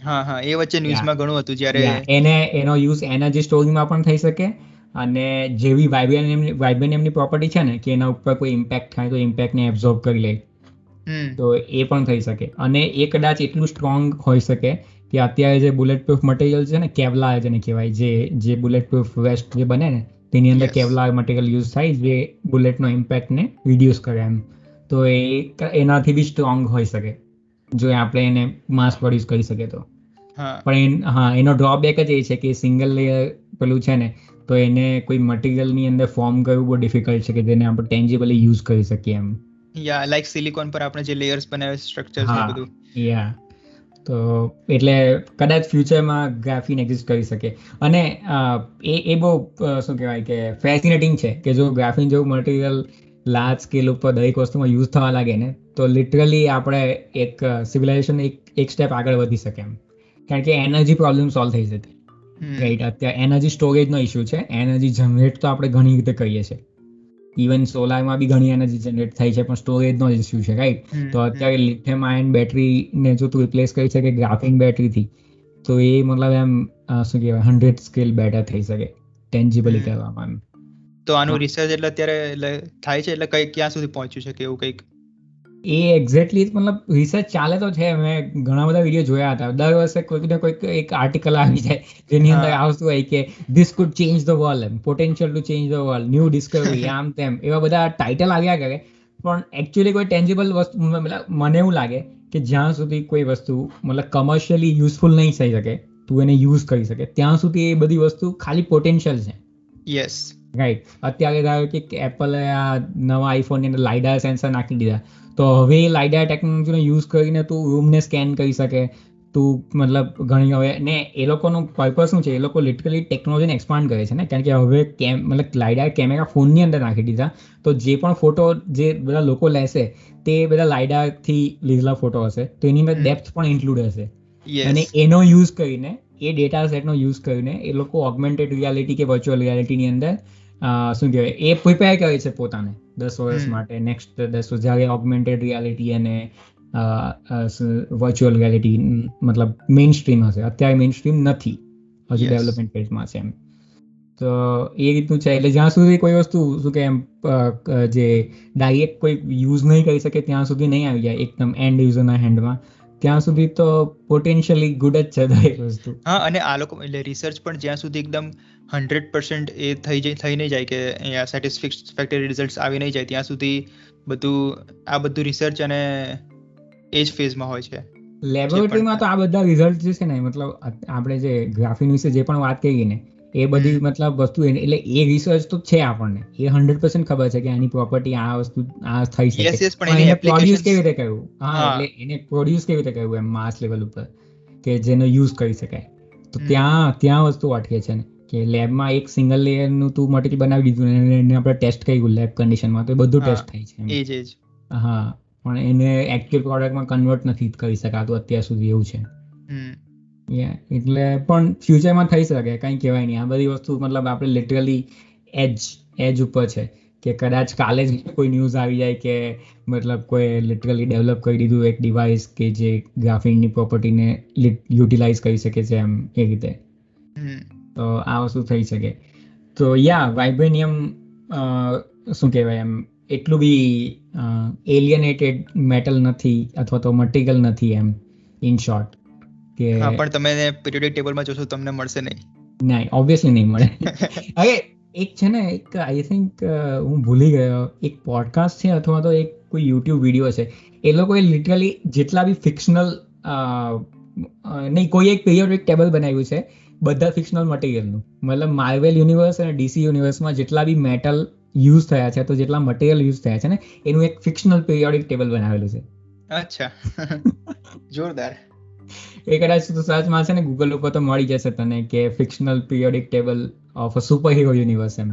હા હા એ વચ્ચે ન્યૂઝમાં ઘણું હતું જ્યારે એને એનો યુઝ એનર્જી સ્ટોરિંગમાં પણ થઈ શકે અને જેવી વાઇબ્રેનિયમની વાઇબ્રેનિયમની પ્રોપર્ટી છે ને કે એના ઉપર કોઈ ઇમ્પેક્ટ થાય તો ઇમ્પેક્ટને એબ્ઝોર્બ કરી લે. તો એ પણ થઈ શકે. અને એ કદાચ એટલું સ્ટ્રોંગ હોઈ શકે કે અત્યારે જે બુલેટ પ્રૂફ મટીરિયલ છે ને કેવલા જેને કહેવાય જે જે બુલેટ પ્રૂફ વેસ્ટ જે બને ને તેની અંદર કેવલા મટીરિયલ યુઝ થાય જે બુલેટનો ઇમ્પેક્ટને રિડ્યુસ કરે એમ. તો એ એનાથી બી સ્ટ્રોંગ હોઈ શકે. જો આપણે એને માસ પ્રોડ્યુસ કરી શકે તો. પણ હા એનો ડ્રોબેક જ એ છે કે સિંગલ લેયર પેલું છે ને તો એને કોઈ મટીરિયલની અંદર ફોર્મ કરવું બહુ ડિફિકલ્ટ છે કે જેને આપણે ટેન્જિબલી યુઝ કરી શકીએ એમ. યા લાઈક સિલિકોન પર આપણે જે લેયર્સ બનાવે સ્ટ્રક્ચર્સ ને બધું. યા તો એટલે કદાચ ફ્યુચરમાં ગ્રાફીન એક્ઝિસ્ટ કરી શકે. અને એ એ બહુ શું કહેવાય કે ફેસિનેટિંગ છે કે જો ગ્રાફીન જેવું મટીરિયલ લાર્જ સ્કેલ ઉપર દરેક વસ્તુમાં યુઝ થવા લાગે ને તો લિટરલી આપણે એક સિવિલાઇઝેશન એક એક સ્ટેપ આગળ વધી શકે એમ. કારણ કે એનર્જી પ્રોબ્લેમ સોલ્વ થઈ જતી. રાઈટ અત્યારે એનર્જી સ્ટોરેજનો ઇશ્યુ છે. એનર્જી જનરેટ તો આપણે ઘણી રીતે કરીએ છીએ. ઇવન સોલારમાં બી ઘણી એનર્જી જનરેટ થાય છે પણ સ્ટોરેજનો જ ઇશ્યુ છે રાઈટ તો અત્યારે લિથિયમ આયન બેટરીને જો તું રિપ્લેસ કરી શકે ગ્રાફિન બેટરીથી તો એ મતલબ એમ શું કહેવાય હંડ્રેડ સ્કેલ બેટર થઈ શકે ટેન્જિબલી કહેવામાં કરવામાં. તો આનું રિસર્ચ એટલે અત્યારે એટલે થાય છે એટલે કઈ ક્યાં સુધી પહોંચ્યું છે કે એવું કંઈક? એ એક્ઝેક્ટલી મતલબ રિસર્ચ ચાલે તો છે. મેં ઘણા બધા વીડિયો જોયા હતા. દર વર્ષે કોઈક ને કોઈક એક આર્ટિકલ આવી જાય જેની અંદર. આવતું હોય કે this could change the world M potential to change the world new discovery આમ તેમ એવા બધા ટાઇટલ આવ્યા કરે. પણ એકચ્યુઅલી કોઈ ટેન્જિબલ વસ્તુ મને એવું લાગે કે જ્યાં સુધી કોઈ વસ્તુ મતલબ કમર્શિયલી યુઝફુલ નહીં થઈ શકે તું એને યુઝ કરી શકે. ત્યાં સુધી એ બધી વસ્તુ ખાલી પોટેન્શિયલ છે. યસ રાઈટ અત્યારે ધારો કે એપલે આ નવા આઈફોનની અંદર લાઇડા સેન્સર નાખી દીધા. તો હવે એ લાઇડાર ટેકનોલોજીનો યુઝ કરીને તું રૂમને સ્કેન કરી શકે. તું મતલબ ઘણી હવે ને એ લોકોનું પર્પઝ શું છે? એ લોકો લિટરલી ટેકનોલોજીને એક્સપાન્ડ કરે છે ને? કારણ કે હવે કેમ મતલબ લાઇડાર કેમેરા ફોનની અંદર નાખી દીધા. તો જે પણ ફોટો જે બધા લોકો લેશે તે બધા લાઇડારથી લીધેલા ફોટો હશે. તો એની અંદર ડેપ્થ પણ ઇન્ક્લુડ હશે. અને એનો યુઝ કરીને એ ડેટા સેટનો યુઝ કરીને એ લોકો ઓગમેન્ટેડ રિયાલિટી કે વર્ચ્યુઅલ રિયાલિટીની અંદર શું કહેવાય એ પ્રિપેર કરે છે પોતાને દસ વર્ષ માટે નેક્સ્ટ દસ વર્ષ જ્યારે ઓગમેન્ટેડ રિયાલિટી અને વર્ચ્યુઅલ રિયાલિટી મતલબ મેઇન સ્ટ્રીમ હશે. અત્યારે મેઇન સ્ટ્રીમ નથી. હજુ ડેવલપમેન્ટ ફેઝમાં છે એમ. તો એ રીતનું છે. એટલે જ્યાં સુધી કોઈ વસ્તુ શું કે એમ જે ડાયરેક્ટ કોઈ યુઝ નહીં કરી શકે ત્યાં સુધી નહીં આવી જાય એકદમ એન્ડ યુઝરના હેન્ડમાં ત્યાં સુધી તો પોટેન્શિયલી ગુડ જ છે દરેક વસ્તુ. હા અને આ લોકો એટલે રિસર્ચ પણ જ્યાં સુધી એકદમ હંડ્રેડ પર્સન્ટ એ થઈ જાય થઈ નહીં જાય કે અહીંયા સેટિસ્ફેક્ટરી રિઝલ્ટ આવી નહીં જાય ત્યાં સુધી બધું આ બધું રિસર્ચ અને એ જ ફેઝમાં હોય છે. લેબોરેટરીમાં તો આ બધા રિઝલ્ટ જે છે ને મતલબ આપણે જે ગ્રાફિન વિશે જે પણ વાત કરી ને એ બધી મતલબ વસ્તુ એટલે એ રિસર્ચ તો છે આપણને. એ હંડ્રેડ પર્સન્ટ ખબર છે કે આની પ્રોપર્ટી આ વસ્તુ આ થઈ શકે. પણ એને પ્રોડ્યુસ કેવી રીતે કરવું? હા. એટલે એને પ્રોડ્યુસ કેવી રીતે કરવું એમ માસ લેવલ ઉપર? કે જેનો યુઝ કરી શકાય. તો ત્યાં ત્યાં વસ્તુ અટકે છે ને. કે લેબમાં એક સિંગલ લેયરનું તું મટીરિયલ બનાવી દીધું ને એને આપણે ટેસ્ટ કર્યું લેબ કન્ડિશનમાં તો બધું ટેસ્ટ થાય છે એ જ જ. હા પણ એને એકચ્યુઅલ પ્રોડક્ટમાં કન્વર્ટ નથી કરી શકાતું અત્યાર સુધી એવું છે. એટલે પણ ફ્યુચરમાં થઈ શકે કંઈ કહેવાય નહીં. આ બધી વસ્તુ મતલબ આપણે લિટરલી એજ એજ ઉપર છે. કે કદાચ કાલે જ કોઈ ન્યૂઝ આવી જાય કે મતલબ કોઈ લિટરલી ડેવલપ કરી દીધું એક ડિવાઇસ કે જે ગ્રાફિનની પ્રોપર્ટીને યુટિલાઇઝ કરી શકે છે એમ એ રીતે. હમ. તો આ વસ્તુ થઈ શકે. તો યા વાઇબ્રેનિયમ શું કહેવાય એમ એટલું બી એલિયનેટેડ મેટલ નથી અથવા તો મટીરિયલ નથી એમ ઇન શોર્ટ કે પણ તમે પીરિયોડિક ટેબલમાં જોશો તમને મળશે નહીં. નહીં ઓબ્વિયસલી નહીં મળે. હવે એક છે ને એક આઈ થિંક હું ભૂલી ગયો એક પોડકાસ્ટ છે અથવા તો એક કોઈ યુટ્યુબ વીડિયો છે. એ લોકોએ લિટરલી જેટલા બી ફિક્શનલ નહીં કોઈ એક પીરિયોડિક ટેબલ બનાવ્યું છે બધા ફિક્શનલ મટીરિયલનું મતલબ માર્વેલ યુનિવર્સ અને ડીસી યુનિવર્સમાં જેટલા બી મેટલ યુઝ થયા છે તો જેટલા મટીરિયલ યુઝ થયા છે ને એનું એક ફિક્શનલ પીરિયોડિક ટેબલ બનાવેલું છે. અચ્છા. જોરદાર. એ કદાચ તું સર્ચ છે ને ગૂગલ ઉપર તો મળી જશે તને કે fictional periodic table of a superhero universe એમ.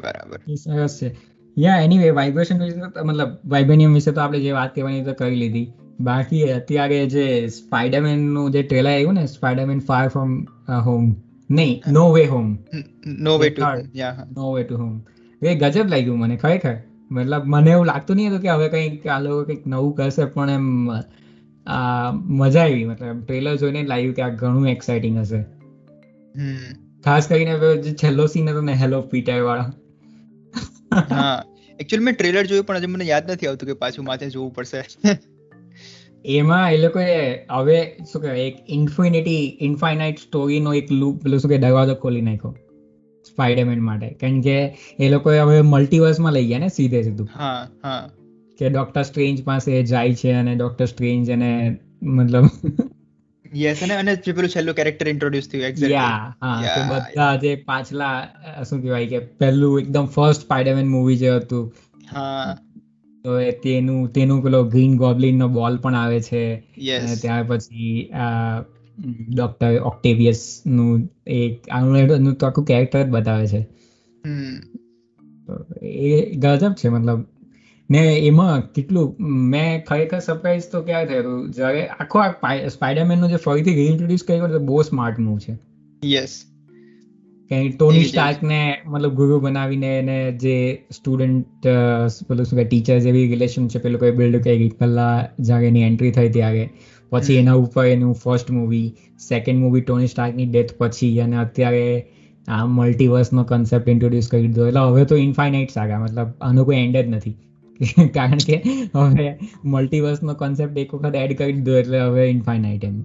બરાબર. સરસ છે. યા એનીવે વાઇબ્રેશન વિશે મતલબ વાઇબ્રેનિયમ વિશે તો આપણે જે વાત કરવાની તો કરી લીધી. બાકી અત્યારે જે સ્પાઈડરમેનનું જે ટ્રેલર આવ્યું ને સ્પાઈડરમેન ફાર ફ્રોમ હોમ નહીં no way home no way to no way to home એ ગજબ લાગ્યું મને ખરેખર. મતલબ મને એવું લાગતું નહીં હતું કે હવે કંઈક આ લોકો કંઈક નવું કરશે પણ એમ મજા આવી. મતલબ ટ્રેલર જોઈને લાગ્યું કે આ ઘણું એક્સાઇટિંગ હશે. ખાસ કરીને જે છેલ્લો સીન હતો ને હેલો પીટર વાળો. હા. એકચ્યુઅલી મેં ટ્રેલર જોયું પણ હજી મને યાદ નથી આવતું કે પાછું માથે જોવું પડશે. એમાં એ લોકોએ હવે શું કહેવાય એક ઇન્ફિનિટી ઇન્ફાઇનાઇટ સ્ટોરીનો એક લૂપ પેલું શું કે દરવાજો ખોલી નાખ્યો સ્પાઈડરમેન માટે. કારણ કે એ લોકોએ હવે મલ્ટીવર્સમાં લઈ ગયા ને સીધે સીધું. હા હા. કે ડોક્ટર સ્ટ્રેન્જ પાસે જાય છે અને ડોક્ટર સ્ટ્રેન્જ અને મતલબ યસ અને અને જે પેલું છેલ્લું કેરેક્ટર ઇન્ટ્રોડ્યુસ થયું એક્ઝેક્ટલી યા હા તો બધા જે પાછલા શું કહેવાય કે પહેલું એકદમ ફર્સ્ટ સ્પાઈડરમેન મૂવી જે હતું. હા. તો એ તેનું તેનું પેલો ગ્રીન ગોબલિન નો બોલ પણ આવે છે. અને ત્યાર પછી ડોક્ટર ઓક્ટેવિયસનું એક આનું તો આખું કેરેક્ટર જ બતાવે છે. એ ગજબ છે મતલબ. ને એમાં કેટલું મેં ખરેખર સરપ્રાઈઝ તો ક્યારે થયેલું જ્યારે આખો આ સ્પાઈડરમેનનું જે ફરીથી રીઇન્ટ્રોડ્યુસ કર્યું તો બહુ સ્માર્ટ મૂવ છે. યસ કે ટોની સ્ટાર્ક ને મતલબ ગુરુ બનાવીને એને જે સ્ટુડન્ટ પેલું શું કે ટીચર જેવી રિલેશનશિપ એ લોકોએ બિલ્ડ કરી પહેલા જ્યારે એની એન્ટ્રી થઈ ત્યારે. પછી એના ઉપર એનું first movie second movie Tony સ્ટાર્કની death પછી અને અત્યારે આ મલ્ટીવર્સ નો કન્સેપ્ટ ઇન્ટ્રોડ્યુસ કરી દીધો. એટલે હવે તો ઇન્ફાઇનાઇટ સાગા મતલબ આનો કોઈ એન્ડ જ નથી. કારણ કે હવે મલ્ટીવર્સ નો કન્સેપ્ટ એક વખત એડ કરી દીધો એટલે હવે ઇન્ફાઇનાઇટ એમ.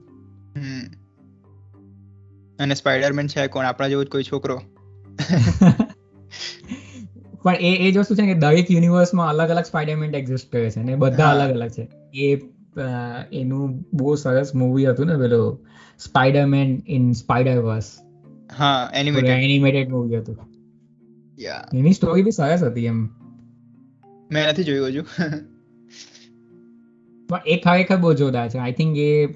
અને સ્પાઈડરમેન છે કોણ? આપણા જેવો જ કોઈ છોકરો. પણ એ એ જ વસ્તુ છે ને કે દરેક યુનિવર્સમાં અલગ અલગ સ્પાઈડરમેન એક્ઝિસ્ટ કરે છે અને બધા અલગ અલગ છે. એ એનું બહુ સરસ મૂવી હતું ને પેલું સ્પાઈડરમેન ઇન સ્પાઈડરવર્સ હા એનિમેટેડ એનિમેટેડ મૂવી હતું. યા એની સ્ટોરી બી સરસ હતી એમ. મેં નથી જોયું હજુ. પણ એ ખરેખર બહુ જોરદાર છે. આઈ થિંક એ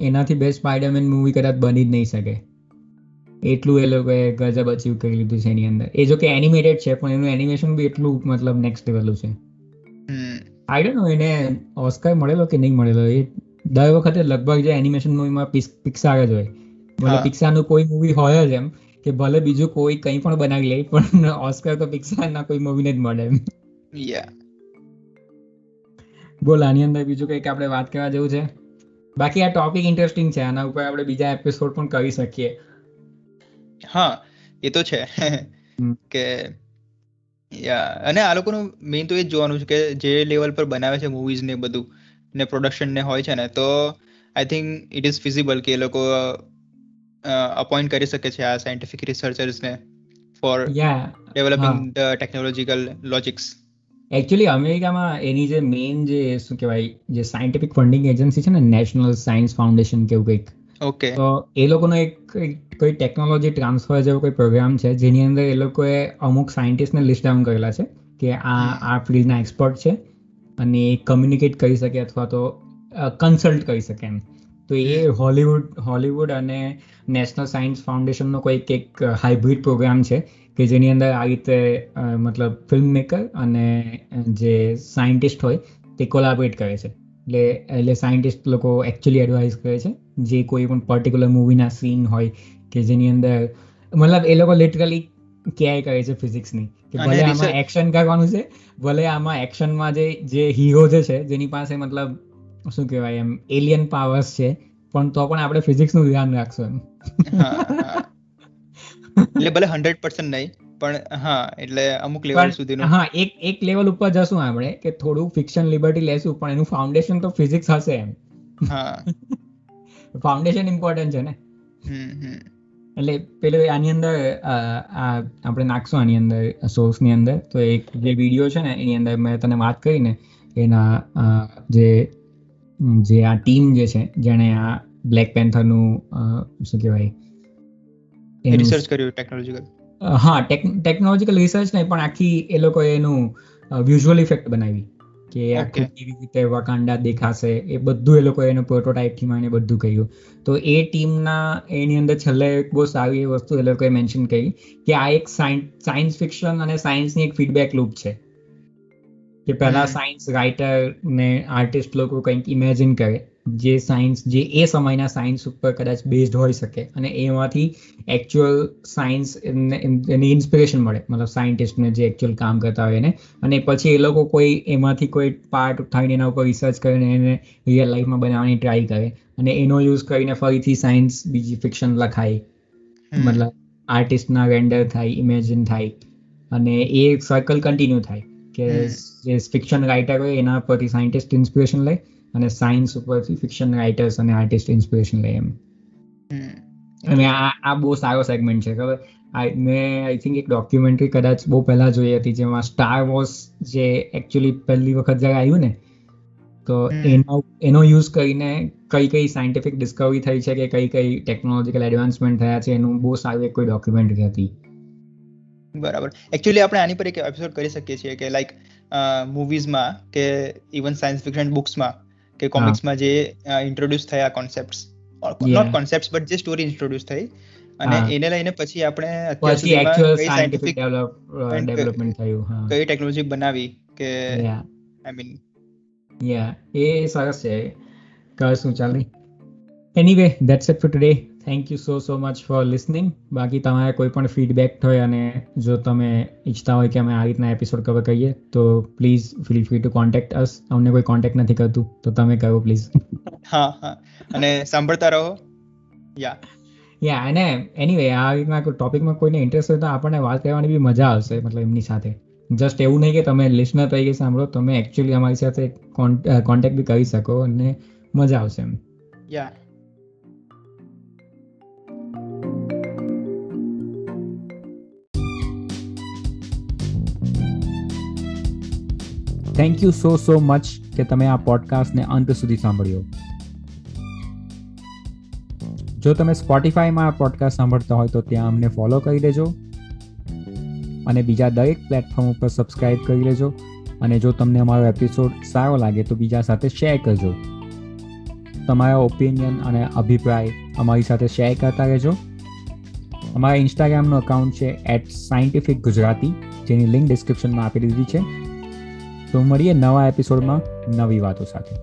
એનાથી બેસ્ટ સ્પાઈડરમેન મૂવી કદાચ બની જ નહીં શકે. એટલું એ લોકોએ ગજબ અચીવ કરી લીધું છે એની અંદર. એ જો કે એનિમેટેડ છે પણ એનું એનિમેશન બી એટલું મતલબ નેક્સ્ટ લેવલનું છે. આઈ ડોન્ટ નો એને ઓસ્કાર મળેલો કે નહીં મળેલો? એ દર વખતે લગભગ જે એનિમેશન મૂવીમાં પિક્સાર જ હોય. ભલે. પિક્સારનું કોઈ મૂવી હોય જ એમ કે ભલે બીજું કોઈ કંઈ પણ બનાવી લે પણ ઓસ્કાર તો પિક્સારના કોઈ મૂવીને જ મળે એમ. બોલ આની અંદર બીજું કંઈક આપણે વાત કરવા જેવું છે? બાકી આ ટોપિક ઇન્ટરેસ્ટિંગ છે આના ઉપર આપણે બીજા એપિસોડ પણ કરી શકીએ. હા એ તો છે. કે યા અને આ લોકોનું મેઇન તો એ જ જોવાનું છે કે જે લેવલ પર બનાવે છે મૂવીઝ ને બધું ને પ્રોડક્શન ને હોય છે ને તો I think it is feasible કે એ લોકો અપોઇન્ટ કરી શકે છે આ સાયન્ટિફિક રિસર્ચર્સ ને for developing the technological logics actually અમેરિકામાં એની જે મેઇન જે શું કહેવાય જે સાયન્ટિફિક ફંડિંગ એજન્સી છે ને નેશનલ સાયન્સ ફાઉન્ડેશન કેવું કંઈક ઓકે. તો એ લોકોનો એક કોઈ ટેકનોલોજી ટ્રાન્સફર જેવો કોઈ પ્રોગ્રામ છે જેની અંદર એ લોકોએ અમુક સાયન્ટિસ્ટને લિસ્ટ ડાઉન કરેલા છે કે આ આ ફિલ્ડના એક્સપર્ટ છે અને એ કમ્યુનિકેટ કરી શકે અથવા તો કન્સલ્ટ કરી શકે એમ. તો એ હોલિવૂડ હોલિવૂડ અને નેશનલ સાયન્સ ફાઉન્ડેશનનો કોઈક એક હાઇબ્રિડ પ્રોગ્રામ છે કે જેની અંદર આ રીતે મતલબ ફિલ્મ મેકર અને જે સાયન્ટિસ્ટ હોય તે કોલાબરેટ કરે છે. એટલે એટલે સાયન્ટિસ્ટ લોકો એકચ્યુઅલી એડવાઇસ કરે છે જે કોઈ પણ પર્ટિક્યુલર મૂવીના સીન હોય કે જેની અંદર મતલબ એ લોકો લિટરલી કેર કરે છે ફિઝિક્સની કે ભલે આમાં એક્શન કરવાનું છે ભલે આમાં એક્શનમાં જે જે હીરો જે છે જેની પાસે મતલબ શું કહેવાય એમ એલિયન પાવર્સ છે પણ તો પણ આપણે ફિઝિક્સનું ધ્યાન રાખશું એમ. એટલે ભલે હંડ્રેડ પર્સન્ટ નહીં પણ હા એટલે અમુક લેવલ સુધીનું. હા એક એક લેવલ ઉપર જશું આપણે કે થોડું ફિક્શન લિબર્ટી લેશું પણ એનું ફાઉન્ડેશન તો ફિઝિક્સ હશે એમ. હા. ફાઉન્ડેશન ઇમ્પોર્ટન્ટ છે ને? એટલે પેલું આની અંદર આપણે નાખશું આની અંદર સોર્સની અંદર. તો એક જે વીડિયો છે ને એની અંદર મેં તને વાત કરી ને એના જે જે આ ટીમ જે છે જેણે આ બ્લેક પેન્થરનું શું કહેવાય? રિસર્ચ કર્યું ટેકનોલોજીકલ હા ટેકનોલોજીકલ રિસર્ચ નહીં પણ આખી એ લોકોએ એનું વિઝ્યુઅલ ઇફેક્ટ બનાવી કે આખું કેવી રીતે વાકાંડા દેખાશે એ બધું એ લોકોએ એનું પ્રોટોટાઇપથી માંડીને બધું કહ્યું તો એ ટીમના એની અંદર છેલ્લે એક બહુ સારી એ વસ્તુ એ લોકોએ મેન્શન કરી કે આ એક સાયન્સ ફિક્શન અને સાયન્સની એક ફીડબેક લૂપ છે. કે પહેલા સાયન્સ રાઇટર ને આર્ટિસ્ટ લોકો કંઈક ઇમેજિન કરે જે સાયન્સ જે એ સમયના સાયન્સ ઉપર કદાચ બેઝડ હોઈ શકે અને એમાંથી એકચ્યુઅલ સાયન્સ એની ઇન્સ્પિરેશન મળે. મતલબ સાયન્ટિસ્ટને જે એકચ્યુઅલ કામ કરતા હોય એને. અને પછી એ લોકો કોઈ એમાંથી કોઈ પાર્ટ ઉઠાવીને એના ઉપર રિસર્ચ કરીને એને રિયલ લાઈફમાં બનાવવાની ટ્રાય કરે. અને એનો યુઝ કરીને ફરીથી સાયન્સ બીજી ફિક્શન લખાય. મતલબ આર્ટિસ્ટના રેન્ડર થાય ઇમેજિન થાય. અને એ સર્કલ કન્ટિન્યુ થાય. કે જે ફિક્શન રાઇટર હોય એના પરથી સાયન્ટિસ્ટ ઇન્સ્પિરેશન લે. અને સાયન્સ ઉપરથી ફિક્શન રાઇટર્સ અને આર્ટિસ્ટ ઇન્સ્પિરેશન લે એમ. અને આ આ બહુ સારો સેગમેન્ટ છે ખબર? મેં આઈ થિંક એક ડોક્યુમેન્ટરી કદાચ બહુ પહેલા જોઈ હતી જેમાં સ્ટાર વોર્સ જે એકચ્યુઅલી પહેલી વખત જ્યારે આવ્યું ને તો એનો એનો યુઝ કરીને કઈ કઈ સાયન્ટિફિક ડિસ્કવરી થઈ છે કે કઈ કઈ ટેકનોલોજીકલ એડવાન્સમેન્ટ થયા છે એનું બહુ સારું એક કોઈ ડોક્યુમેન્ટરી હતી. બરાબર. એકચ્યુઅલી આપણે આની પર એક એપિસોડ કરી શકીએ છીએ કે લાઈક મૂવીઝમાં કે ઇવન સાયન્સ ફિક્શન બુક્સમાં કે કોમિક્સમાં જે ઇન્ટ્રોડ્યુસ થયા કોન્સેપ્ટ્સ નોટ કોન્સેપ્ટ્સ બટ જે સ્ટોરી ઇન્ટ્રોડ્યુસ થઈ. અને એને લઈને પછી આપણે અત્યાર સુધીમાં કઈ સાયન્ટિફિક ડેવલપમેન્ટ થયું કઈ ટેકનોલોજી બનાવી કે આઈ મીન યા એ સરસ છે. કરશું ચાલ anyway that's it for today thank you so so much for listening બાકી તમારે કોઈ પણ ફીડબેક હોય અને જો તમે ઈચ્છતા હોય કે અમે આ રીતના એપિસોડ કવર કરીએ તો please feel free to contact us અમને કોઈ કોન્ટેક્ટ નથી કરતું તો તમે કહો પ્લીઝ હા હા. અને સાંભળતા રહો. યા યા અને એનીવે આ રીતના ટોપિકમાં કોઈને ઇન્ટરેસ્ટ હોય તો આપણને વાત કરવાની બી મજા આવશે મતલબ એમની સાથે. જસ્ટ એવું નહીં કે તમે લિસનર તરીકે સાંભળો તમે એકચ્યુઅલી અમારી સાથે કોન્ટેક્ટ બી કરી શકો અને મજા આવશે એમ. Yeah thank you so so much કે તમે આ પોડકાસ્ટને અંત સુધી સાંભળ્યો. જો તમે સ્પોટિફાઈમાં આ પોડકાસ્ટ સાંભળતા હોય તો ત્યાં અમને ફોલો કરી દેજો. અને બીજા દરેક પ્લેટફોર્મ ઉપર સબસ્ક્રાઇબ કરી લેજો. અને જો તમને અમારો એપિસોડ સારો લાગે તો બીજા સાથે શેર કરજો. તમારા ઓપિનિયન અને અભિપ્રાય અમારી સાથે શેર કરતા રહેજો. અમારા ઇન્સ્ટાગ્રામનો અકાઉન્ટ છે એટ સાયન્ટિફિક ગુજરાતી જેની લિંક ડિસ્ક્રિપ્શનમાં આપી દીધી છે. તો મળીએ નવા એપિસોડમાં નવી વાતો સાથે.